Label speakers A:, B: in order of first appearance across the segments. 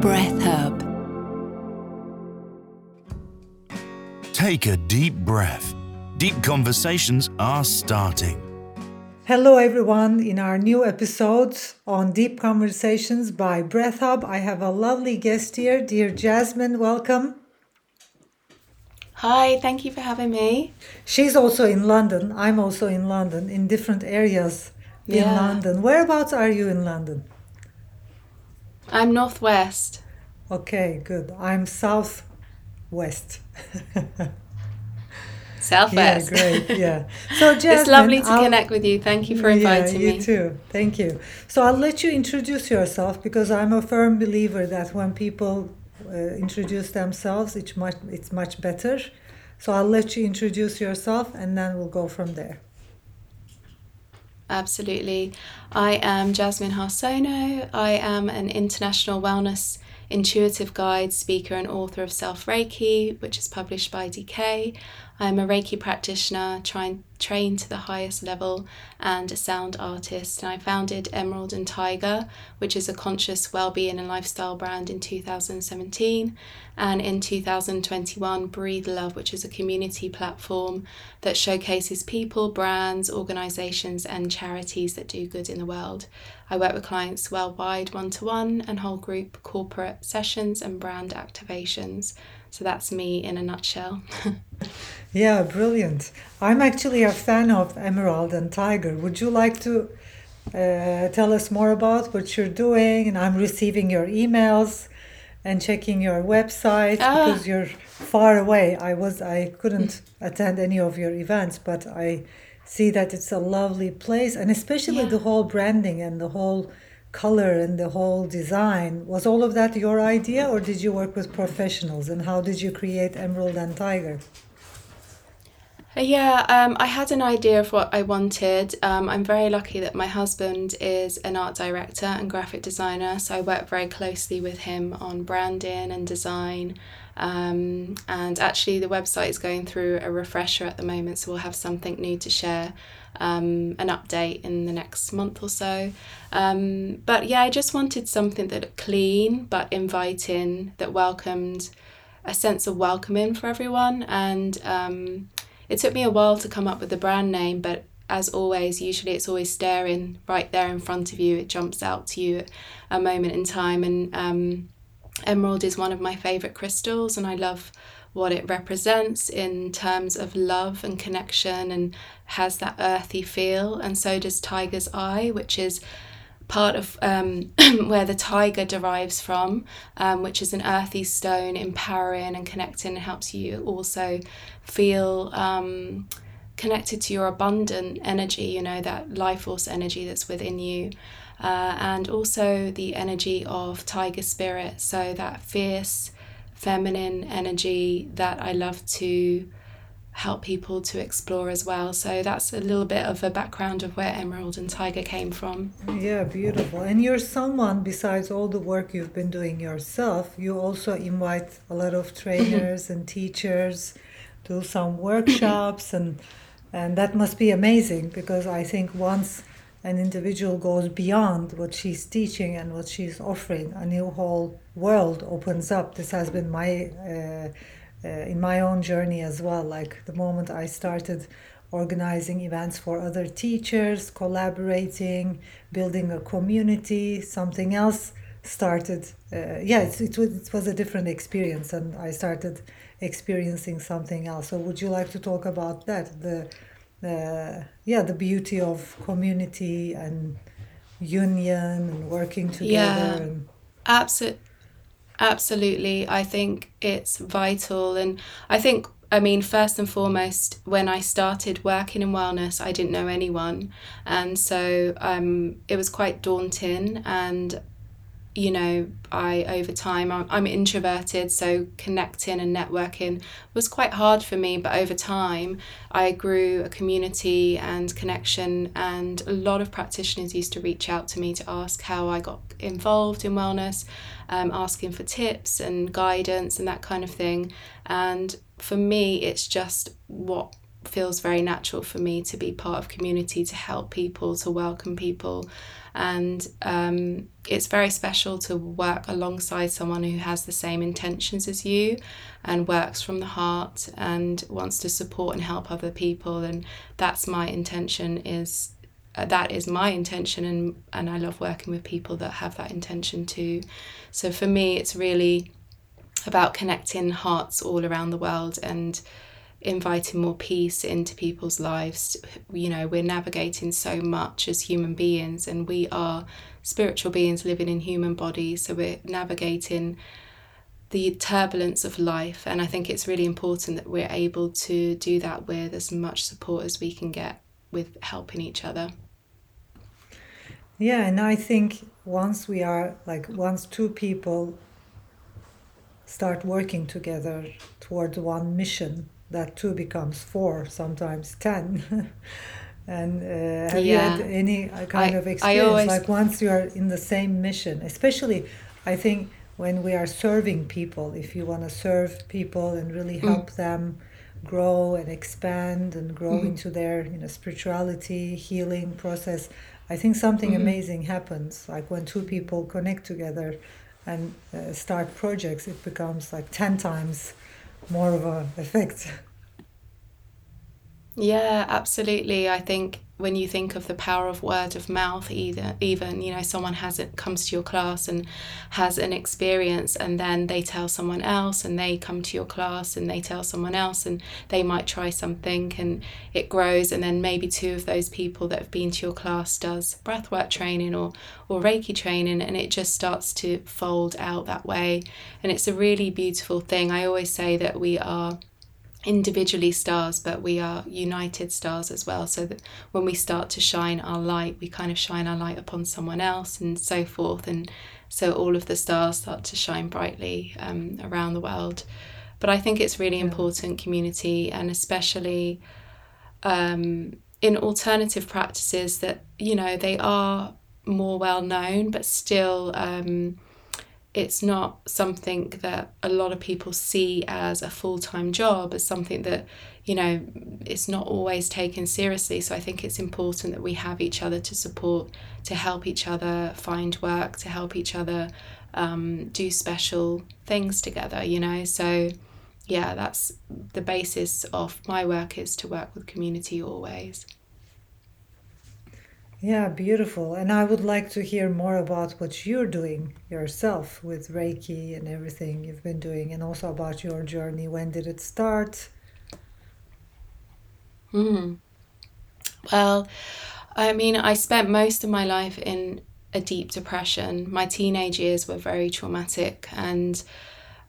A: Breath Hub.
B: Take a deep breath. Deep conversations are starting.
C: Hello, everyone. In our new episode on Deep Conversations by Breath Hub, I have a lovely guest here, dear Jasmin. Welcome.
D: Hi, thank you for having me.
C: She's also in London. I'm also in London, in different areas in
D: Yeah.
C: London. Whereabouts are you in London?
D: I'm Northwest.
C: Okay, good. I'm southwest.
D: Southwest.
C: Yeah, great. Yeah. So, Jasmin,
D: it's lovely to
C: I'll-
D: connect with you. Thank you for inviting
C: yeah, you
D: me.
C: too. Thank you. So I'll let you introduce yourself because I'm a firm believer that when people uh, introduce themselves, it's much it's much better. So I'll let you introduce yourself, and then we'll go from there.
D: Absolutely. I am Jasmin Harsono. I am an international wellness intuitive guide, speaker, and author of Self Reiki, which is published by DK. I'm a Reiki practitioner, trying trained to the highest level, and a sound artist. And I founded Emerald and Tiger, which is a conscious well-being and lifestyle brand in 2017, and in 2021, Breathe Love, which is a community platform that showcases people, brands, organisations, and charities that do good in the world. I work with clients worldwide, one to one, and whole group corporate sessions and brand activations. So that's me in a nutshell.
C: Yeah, brilliant. I'm actually a fan of Emerald and Tiger. Would you like to uh, tell us more about what you're doing? And I'm receiving your emails and checking your website
D: Ah.
C: because you're far away. I was I couldn't attend any of your events, but I see that it's a lovely place and especially
D: Yeah.
C: the whole branding and the whole color and the whole design. Was all of that your idea or did you work with professionals and how did you create Emerald and Tiger?
D: Yeah, um, I had an idea of what I wanted. Um, I'm very lucky that my husband is an art director and graphic designer, so I work very closely with him on branding and design. Um, and actually, the website is going through a refresher at the moment, so we'll have something new to share, um, an update in the next month or so. Um, but yeah, I just wanted something that looked clean but inviting, that welcomed a sense of welcoming for everyone. And um, it took me a while to come up with the brand name, but as always, usually it's always staring right there in front of you. It jumps out to you at a moment in time. And um, emerald is one of my favorite crystals, and I love what it represents in terms of love and connection and has that earthy feel. And so does Tiger's Eye, which is part of um, where the tiger derives from, um, which is an earthy stone, empowering and connecting, and helps you also feel um, connected to your abundant energy, you know, that life force energy that's within you. Uh, and also the energy of tiger spirit, so that fierce, feminine energy that I love to help people to explore as well. So that's a little bit of a background of where Emerald and Tiger came from.
C: Yeah, beautiful. And you're someone, besides all the work you've been doing yourself, you also invite a lot of trainers and teachers, do some workshops, and and that must be amazing because I think once an individual goes beyond what she's teaching and what she's offering, a new whole world opens up. This has been my uh, uh, in my own journey as well. Like the moment I started organizing events for other teachers, collaborating, building a community, something else started. Uh, yeah, it, it, was, it was a different experience, and I started experiencing something else. So, would you like to talk about that? The uh, yeah, the beauty of community and union and working together.
D: Yeah.
C: And,
D: Absolutely. Absolutely. I think it's vital. And I think I mean, first and foremost, when I started working in wellness, I didn't know anyone. And so um, it was quite daunting. And, you know, I, over time, I'm, I'm introverted, so connecting and networking was quite hard for me. But over time, I grew a community and connection, and a lot of practitioners used to reach out to me to ask how I got involved in wellness, um, asking for tips and guidance and that kind of thing. And for me, it's just what feels very natural for me to be part of community, to help people, to welcome people. And um, it's very special to work alongside someone who has the same intentions as you and works from the heart and wants to support and help other people. And that's my intention is uh, that is my intention and and I love working with people that have that intention too. So for me it's really about connecting hearts all around the world and inviting more peace into people's lives. You know, we're navigating so much as human beings, and we are spiritual beings living in human bodies, so we're navigating the turbulence of life. And I think it's really important that we're able to do that with as much support as we can get with helping each other.
C: Yeah, and I think once we are like, once two people start working together towards one mission, that two becomes four, sometimes ten. and uh, have yeah. you had any kind I, of experience always... like once you are in the same mission, especially, I think when we are serving people, if you want to serve people and really mm. help mm. them grow and expand and grow mm. into their you know spirituality healing process i think something mm-hmm. amazing happens like when two people connect together and uh, start projects, it becomes like 10 times more of an effect.
D: Yeah, absolutely. I think when you think of the power of word of mouth either even you know someone has it comes to your class and has an experience and then they tell someone else and they come to your class and they tell someone else and they might try something and it grows and then maybe two of those people that have been to your class does breathwork training or or reiki training and it just starts to fold out that way and it's a really beautiful thing i always say that we are individually stars, but we are united stars as well. So that when we start to shine our light, we kind of shine our light upon someone else and so forth. And so all of the stars start to shine brightly um, around the world. But I think it's really yeah. important community and especially um, in alternative practices that, you know, they are more well known, but still. Um, it's not something that a lot of people see as a full time job, as something that, you know, it's not always taken seriously. So I think it's important that we have each other to support, to help each other find work, to help each other um, do special things together, you know. So, yeah, that's the basis of my work is to work with community always.
C: Yeah, beautiful. And I would like to hear more about what you're doing yourself with Reiki and everything you've been doing, and also about your journey. When did it start?
D: Hmm. Well, I mean, I spent most of my life in a deep depression. My teenage years were very traumatic, and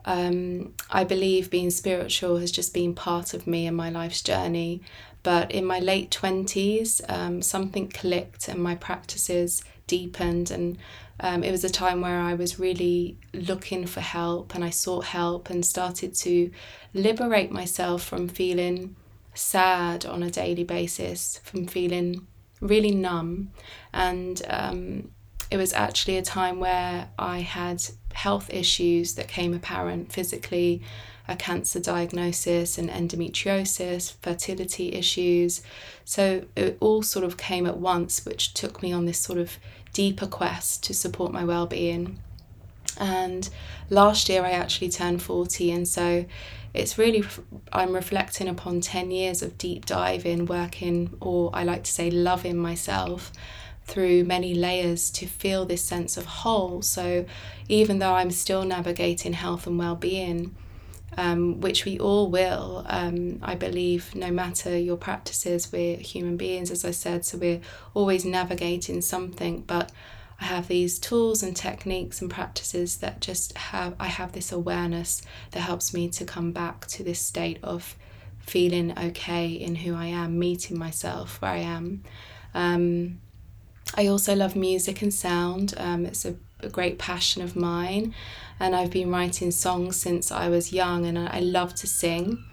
D: um, I believe being spiritual has just been part of me and my life's journey. But in my late 20s, um, something clicked and my practices deepened. And um, it was a time where I was really looking for help and I sought help and started to liberate myself from feeling sad on a daily basis, from feeling really numb. And um, it was actually a time where I had health issues that came apparent physically a cancer diagnosis and endometriosis, fertility issues. So it all sort of came at once, which took me on this sort of deeper quest to support my well-being. And last year I actually turned 40 and so it's really I'm reflecting upon 10 years of deep diving, working or I like to say loving myself through many layers to feel this sense of whole. So even though I'm still navigating health and well-being, um, which we all will. Um, I believe no matter your practices, we're human beings, as I said, so we're always navigating something. But I have these tools and techniques and practices that just have, I have this awareness that helps me to come back to this state of feeling okay in who I am, meeting myself where I am. Um, I also love music and sound. Um, it's a, a, great passion of mine, and I've been writing songs since I was young, and I, love to sing.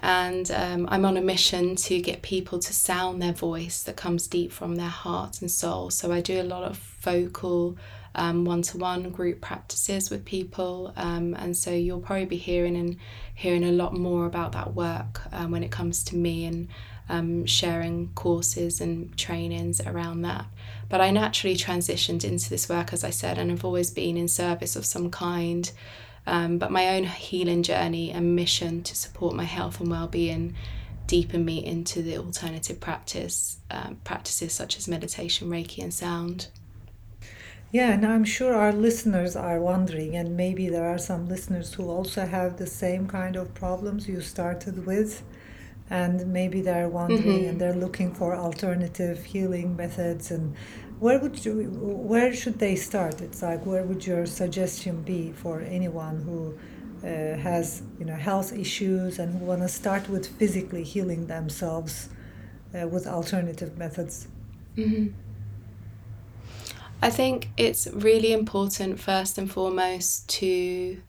D: And um, I'm on a mission to get people to sound their voice that comes deep from their heart and soul. So I do a lot of vocal one to one group practices with people. Um, and so you'll probably be hearing and hearing a lot more about that work um, when it comes to me and um, sharing courses and trainings around that. But I naturally transitioned into this work, as I said, and I've always been in service of some kind. Um, but my own healing journey and mission to support my health and well-being deepen me into the alternative practice um, practices such as meditation, Reiki, and sound.
C: Yeah, and I'm sure our listeners are wondering, and maybe there are some listeners who also have the same kind of problems you started with, and maybe they're wondering mm-hmm. and they're looking for alternative healing methods. And where would you, where should they start? It's like where would your suggestion be for anyone who uh, has you know health issues and who want to start with physically healing themselves uh, with alternative methods?
D: Mm-hmm. I think it's really important, first and foremost, to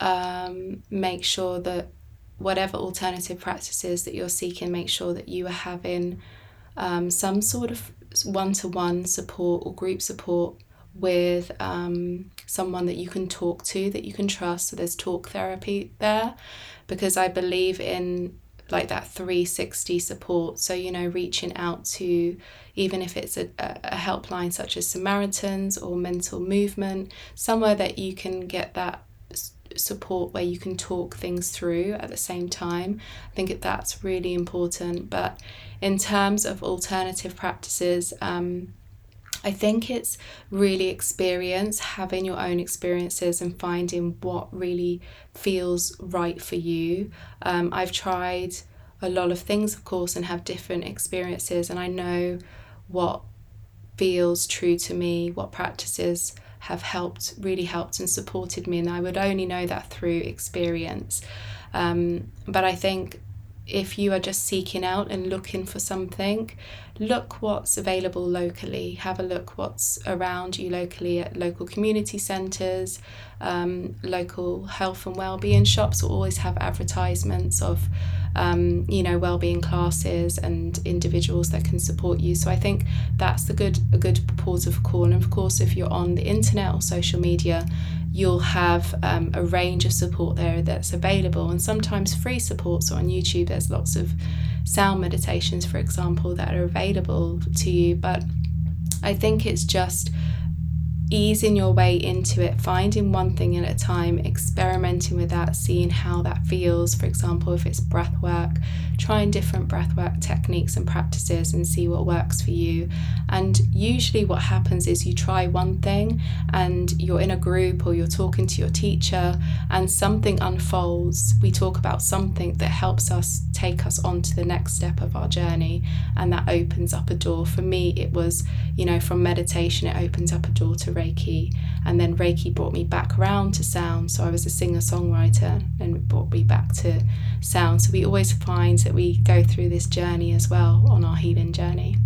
D: um, make sure that whatever alternative practices that you're seeking, make sure that you are having um, some sort of one to one support or group support with um, someone that you can talk to, that you can trust. So there's talk therapy there because I believe in like that 360 support. So, you know, reaching out to even if it's a, a helpline such as Samaritans or Mental Movement, somewhere that you can get that support where you can talk things through at the same time. I think that's really important. But in terms of alternative practices, um, I think it's really experience, having your own experiences and finding what really feels right for you. Um, I've tried a lot of things, of course, and have different experiences, and I know what feels true to me, what practices have helped, really helped and supported me, and I would only know that through experience. Um, but I think if you are just seeking out and looking for something, look what's available locally. Have a look what's around you locally at local community centres, um, local health and well-being shops will always have advertisements of, um, you know, well-being classes and individuals that can support you. So I think that's the good a good port of call. And of course, if you're on the internet or social media, you'll have um, a range of support there that's available and sometimes free support. So on YouTube, there's lots of sound meditations, for example, that are available to you. But I think it's just easing your way into it, finding one thing at a time, experimenting with that, seeing how that feels. For example, if it's breath work, trying different breath work techniques and practices and see what works for you. And usually, what happens is you try one thing and you're in a group or you're talking to your teacher and something unfolds. We talk about something that helps us take us on to the next step of our journey, and that opens up a door. For me, it was, you know, from meditation, it opens up a door to Reiki, and then Reiki brought me back around to sound. So I was a singer songwriter, and it brought me back to sound. So we always find that we go through this journey as well on our healing journey.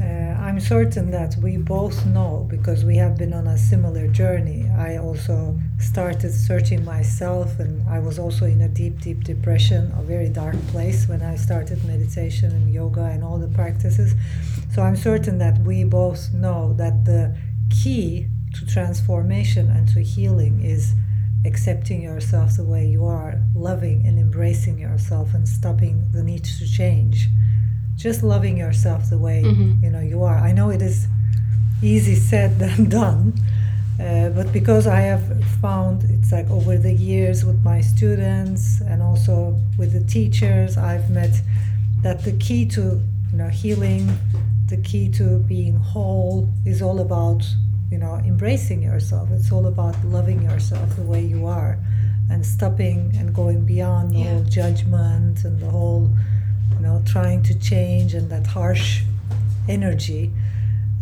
C: Uh, I'm certain that we both know because we have been on a similar journey. I also started searching myself, and I was also in a deep, deep depression, a very dark place when I started meditation and yoga and all the practices. So I'm certain that we both know that the key to transformation and to healing is accepting yourself the way you are, loving and embracing yourself, and stopping the need to change. Just loving yourself the way mm-hmm. you know you are. I know it is easy said than done, uh, but because I have found it's like over the years with my students and also with the teachers, I've met that the key to you know healing, the key to being whole is all about you know embracing yourself it's all about loving yourself the way you are and stopping and going beyond the yeah. whole judgment and the whole you know trying to change and that harsh energy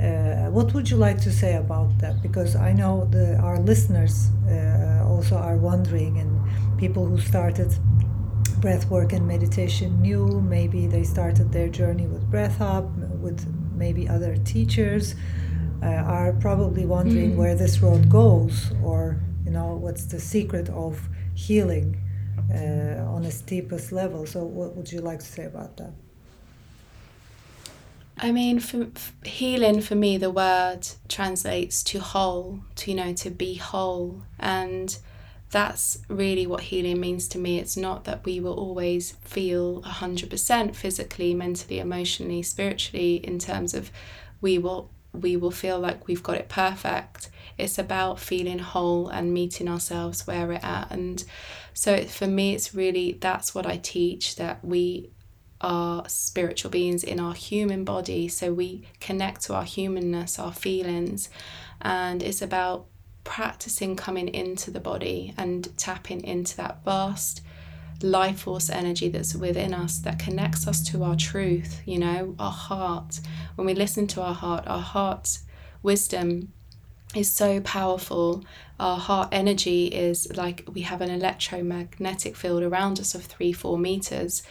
C: uh, what would you like to say about that because i know the, our listeners uh, also are wondering and people who started breath work and meditation new. Maybe they started their journey with Breath Hub with maybe other teachers, uh, are probably wondering mm. where this road goes or, you know, what's the secret of healing uh, on its deepest level. So, what would you like to say about that?
D: I mean, for, for, healing for me, the word translates to whole, to you know, to be whole, and that's really what healing means to me. It's not that we will always feel 100% physically, mentally, emotionally, spiritually in terms of we will we will feel like we've got it perfect. It's about feeling whole and meeting ourselves where we're at. And so for me, it's really that's what I teach that we are spiritual beings in our human body. So we connect to our humanness, our feelings. And it's about practicing coming into the body and tapping into that vast life force energy that's within us that connects us to our truth, you know, our heart. When we listen to our heart, our heart's wisdom is so powerful. Our heart energy is like we have an electromagnetic field around us of three, four meters.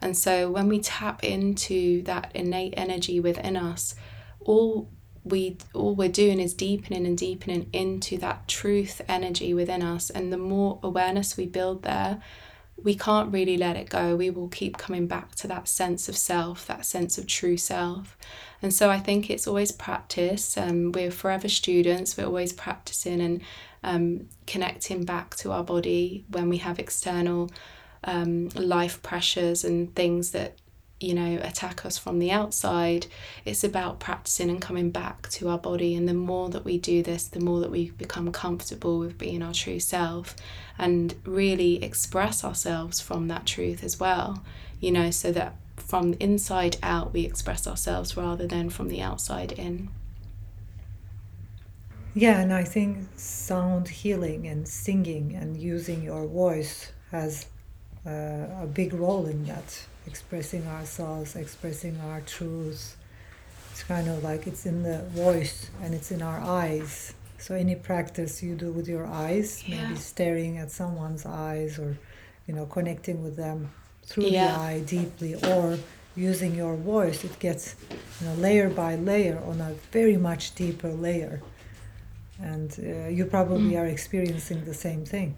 D: And so when we tap into that innate energy within us, all we all we're doing is deepening and deepening into that truth energy within us. And the more awareness we build there we can't really let it go. We will keep coming back to that sense of self that sense of true self. And so i think it's always practice. Um, we're forever students. We're always practicing and um, connecting back to our body when we have external um, life pressures and things that you know, attack us from the outside. It's about practicing and coming back to our body. And the more that we do this, the more that we become comfortable with being our true self and really express ourselves from that truth as well, you know, so that from inside out we express ourselves rather than from the outside in.
C: Yeah, and I think sound healing and singing and using your voice has uh, a big role in that expressing ourselves, expressing our truths. It's kind of like it's in the voice and it's in our eyes. So any practice you do with your eyes, yeah. maybe staring at someone's eyes or you know connecting with them through yeah. the eye deeply or using your voice, it gets you know layer by layer on a very much deeper layer. And uh, you probably mm. are experiencing the same thing.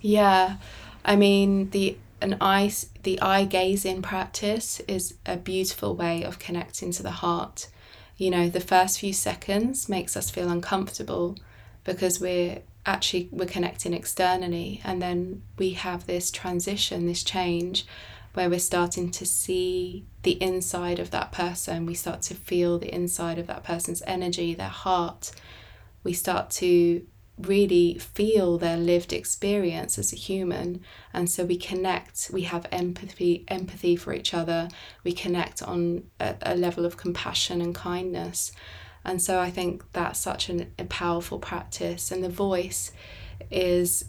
D: Yeah. I mean, the an eye the eye gazing practice is a beautiful way of connecting to the heart. You know the first few seconds makes us feel uncomfortable because we're actually we're connecting externally and then we have this transition this change where we're starting to see the inside of that person. We start to feel the inside of that person's energy their heart. We start to really feel their lived experience as a human. And so we connect we have empathy empathy for each other. We connect on a, a level of compassion and kindness. And so i think that's such an, a powerful practice. And the voice is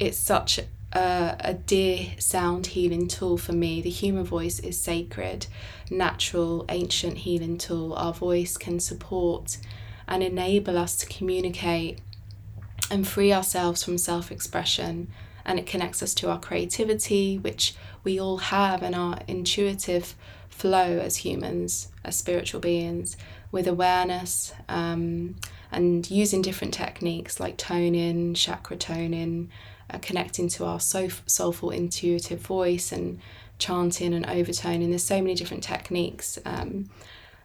D: it's such a, a dear sound healing tool for me. The human voice is sacred natural ancient healing tool. Our voice can support and enable us to communicate and free ourselves from self expression. And it connects us to our creativity, which we all have, and our intuitive flow as humans, as spiritual beings, with awareness um, and using different techniques like toning, chakra toning, uh, connecting to our soul- soulful intuitive voice and chanting and overtoning. There's so many different techniques. Um,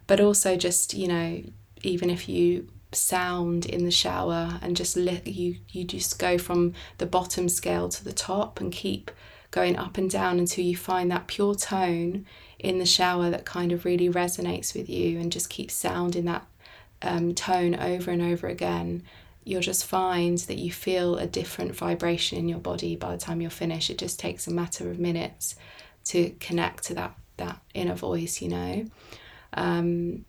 D: but also just, you know, even if you sound in the shower and just let you you just go from the bottom scale to the top and keep going up and down until you find that pure tone in the shower that kind of really resonates with you and just keep sounding that um, tone over and over again. You'll just find that you feel a different vibration in your body by the time you're finished. It just takes a matter of minutes to connect to that that inner voice you know? Um,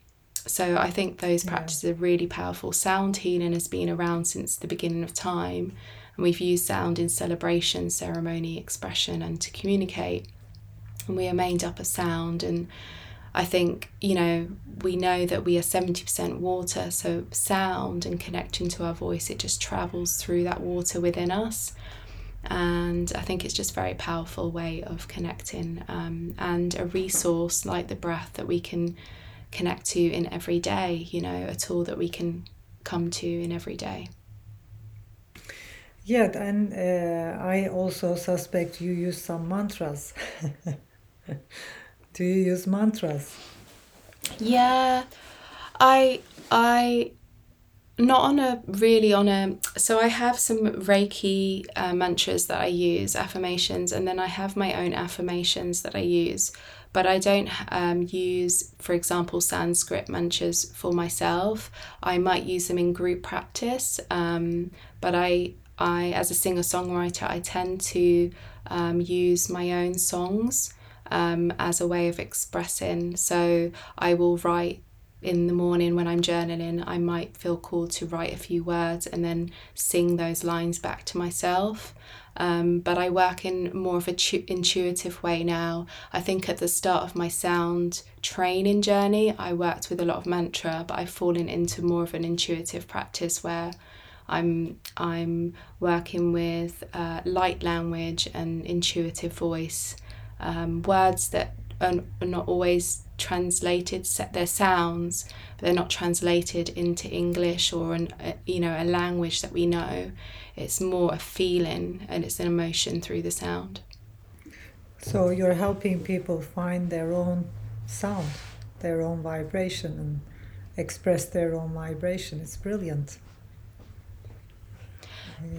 D: so I think those practices yeah. are really powerful. Sound healing has been around since the beginning of time, and we've used sound in celebration, ceremony, expression, and to communicate. And we are made up of sound. And I think, you know, we know that we are 70% water, so sound and connection to our voice, it just travels through that water within us. and I think it's just a very powerful way of connecting um, and a resource like the breath that we can connect to in every day, you know, a tool that we can come to in every day.
C: Yeah, and uh, I also suspect you use some mantras. Do you use mantras?
D: Yeah, I I not on a really on a so I have some Reiki uh, mantras that I use affirmations and then I have my own affirmations that I use but I don't um, use for example Sanskrit mantras for myself. I might use them in group practice um, but I I as a singer songwriter I tend to um, use my own songs um, as a way of expressing. So I will write in the morning when I'm journaling, I might feel called to write a few words and then sing those lines back to myself. Um, but I work in more of a tu- intuitive way now. I think at the start of my sound training journey, I worked with a lot of mantra, but I've fallen into more of an intuitive practice where I'm I'm working with uh, light language and intuitive voice, um, words that are, are not always translated set their sounds but they're not translated into english or an a, you know a language that we know. It's more a feeling and it's an emotion through the sound.
C: So you're helping people find their own sound their own vibration and express their own vibration. It's brilliant.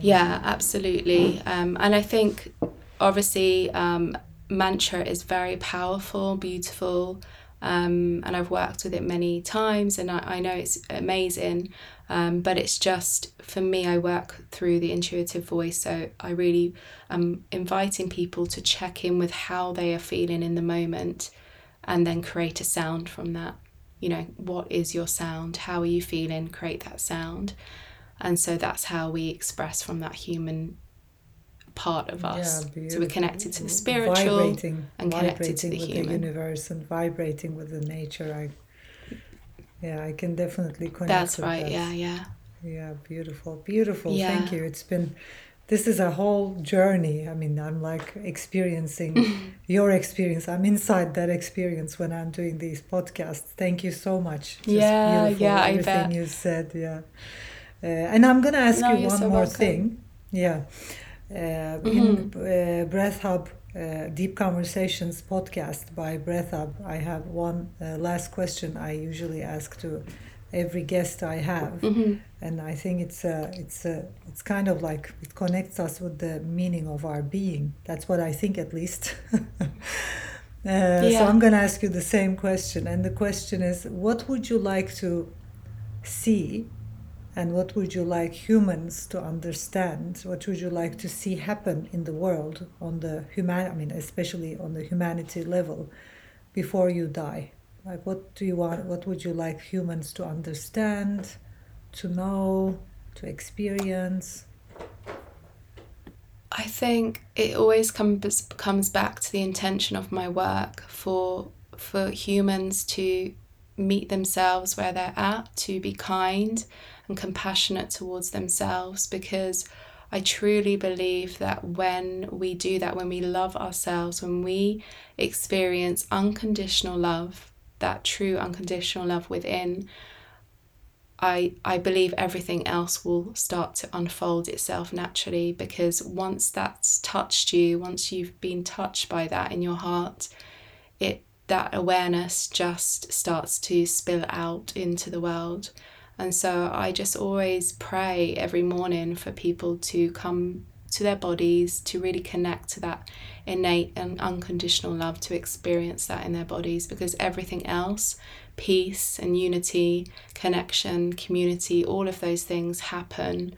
D: Yeah absolutely. Um, and i think obviously um, mantra is very powerful beautiful um, and I've worked with it many times, and I, I know it's amazing. Um, but it's just for me, I work through the intuitive voice, so I really am inviting people to check in with how they are feeling in the moment, and then create a sound from that. You know, what is your sound? How are you feeling? Create that sound, and so that's how we express from that human part of us. Yeah, so we're connected to the spiritual
C: vibrating,
D: and connected to the
C: with
D: human.
C: the universe and vibrating with the nature. I, yeah, I can definitely connect.
D: That's
C: with
D: right.
C: That.
D: Yeah, yeah.
C: Yeah, beautiful, beautiful.
D: Yeah.
C: Thank you. It's been. This is a whole journey. I mean, I'm like experiencing your experience. I'm inside that experience when I'm doing these podcasts. Thank you so much.
D: Just yeah, yeah.
C: Everything
D: I bet.
C: you said. Yeah. Uh, and I'm gonna ask
D: No,
C: you one
D: so
C: more
D: welcome.
C: thing. Yeah. Uh,
D: Mm-hmm.
C: In uh, Breath Hub uh, Deep Conversations podcast by Breath Hub, I have one uh, last question I usually ask to every guest I have,
D: Mm-hmm.
C: and I think it's a, it's a, it's kind of like it connects us with the meaning of our being. That's what I think, at least. Uh, So I'm going to ask you the same question, and the question is, what would you like to see and what would you like humans to understand? What would you like to see happen in the world on the human i mean especially on the humanity level before you die? Like what do you want what would you like humans to understand to know to experience?
D: I think it always comes comes back to the intention of my work for for humans to meet themselves where they're at, to be kind and compassionate towards themselves because I truly believe that when we do that, when we love ourselves, when we experience unconditional love, that true unconditional love within, I, I believe everything else will start to unfold itself naturally because once that's touched you, once you've been touched by that in your heart, it that awareness just starts to spill out into the world. And so I just always pray every morning for people to come to their bodies, to really connect to that innate and unconditional love, to experience that in their bodies, because everything else, peace and unity, connection, community, all of those things happen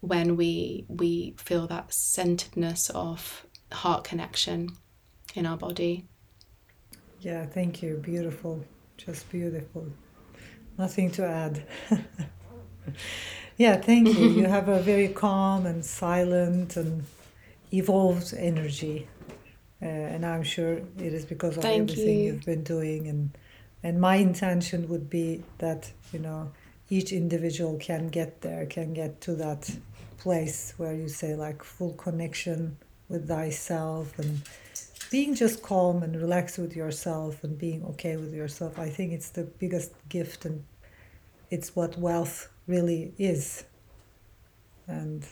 D: when we we feel that centeredness of heart connection in our body.
C: yeah thank you. Beautiful. Just beautiful nothing to add yeah thank you you have a very calm and silent and evolved energy uh, and i'm sure it is because of
D: Thank
C: everything
D: you.
C: you've been doing and and my intention would be that you know each individual can get there can get to that place where you say like full connection with thyself and being just calm and relaxed with yourself and being okay with yourself i think it's the biggest gift and it's what wealth really is and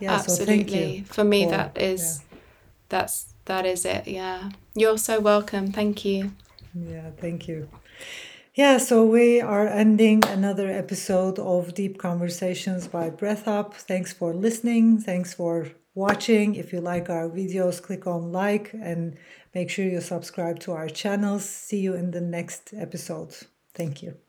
C: yeah
D: Absolutely.
C: so thank you
D: For me,
C: for-
D: that is that's that is it. Yeah. You're so welcome. Thank you.
C: Yeah, thank you. Yeah, so we are ending another episode of Deep Conversations by Breath Hub. Thanks for listening. Thanks for watching. If you like our videos, click on like and make sure you subscribe to our channels. See you in the next episode. Thank you.